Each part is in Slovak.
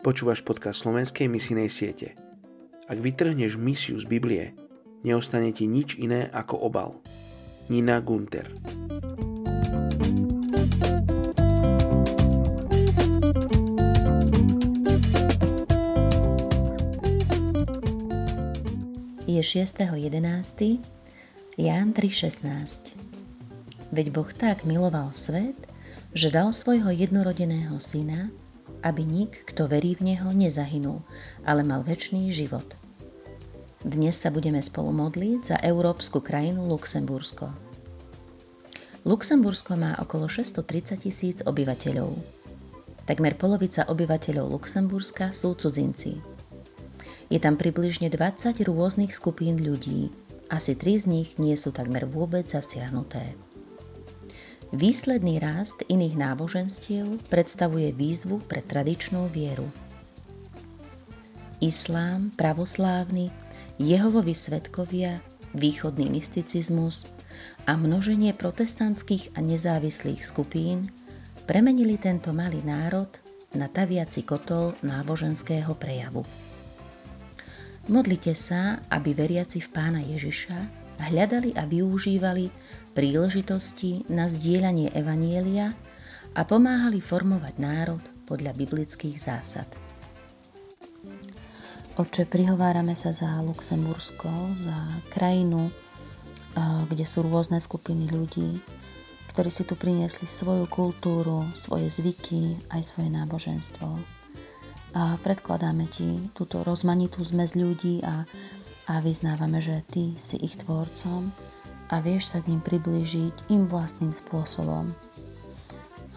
Počúvaš podcast slovenskej misijnej siete. Ak vytrhneš misiu z Biblie, neostane ti nič iné ako obal. Nina Gunter Je 6.11. Ján 3.16 Veď Boh tak miloval svet, že dal svojho jednorodeného syna, aby nik, kto verí v Neho, nezahynul, ale mal väčší život. Dnes sa budeme spolu modliť za európsku krajinu Luxembursko. Luxembursko má okolo 630 tisíc obyvateľov. Takmer polovica obyvateľov Luxemburska sú cudzinci. Je tam približne 20 rôznych skupín ľudí, asi 3 z nich nie sú takmer vôbec zasiahnuté. Výsledný rast iných náboženstiev predstavuje výzvu pre tradičnú vieru. Islám, pravoslávny, Jehovovi svetkovia, východný mysticizmus a množenie protestantských a nezávislých skupín premenili tento malý národ na taviaci kotol náboženského prejavu. Modlite sa, aby veriaci v pána Ježiša hľadali a využívali príležitosti na zdieľanie Evanielia a pomáhali formovať národ podľa biblických zásad. Oče, prihovárame sa za Luxembursko, za krajinu, kde sú rôzne skupiny ľudí, ktorí si tu priniesli svoju kultúru, svoje zvyky, aj svoje náboženstvo. A predkladáme ti túto rozmanitú zmes ľudí a a vyznávame, že Ty si ich tvorcom a vieš sa k ním priblížiť im vlastným spôsobom.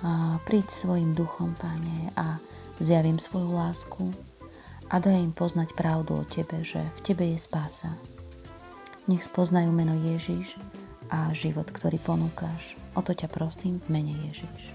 A príď svojim duchom, Pane, a zjavím svoju lásku a daj im poznať pravdu o Tebe, že v Tebe je spása. Nech spoznajú meno Ježiš a život, ktorý ponúkaš. O to ťa prosím v mene Ježiš.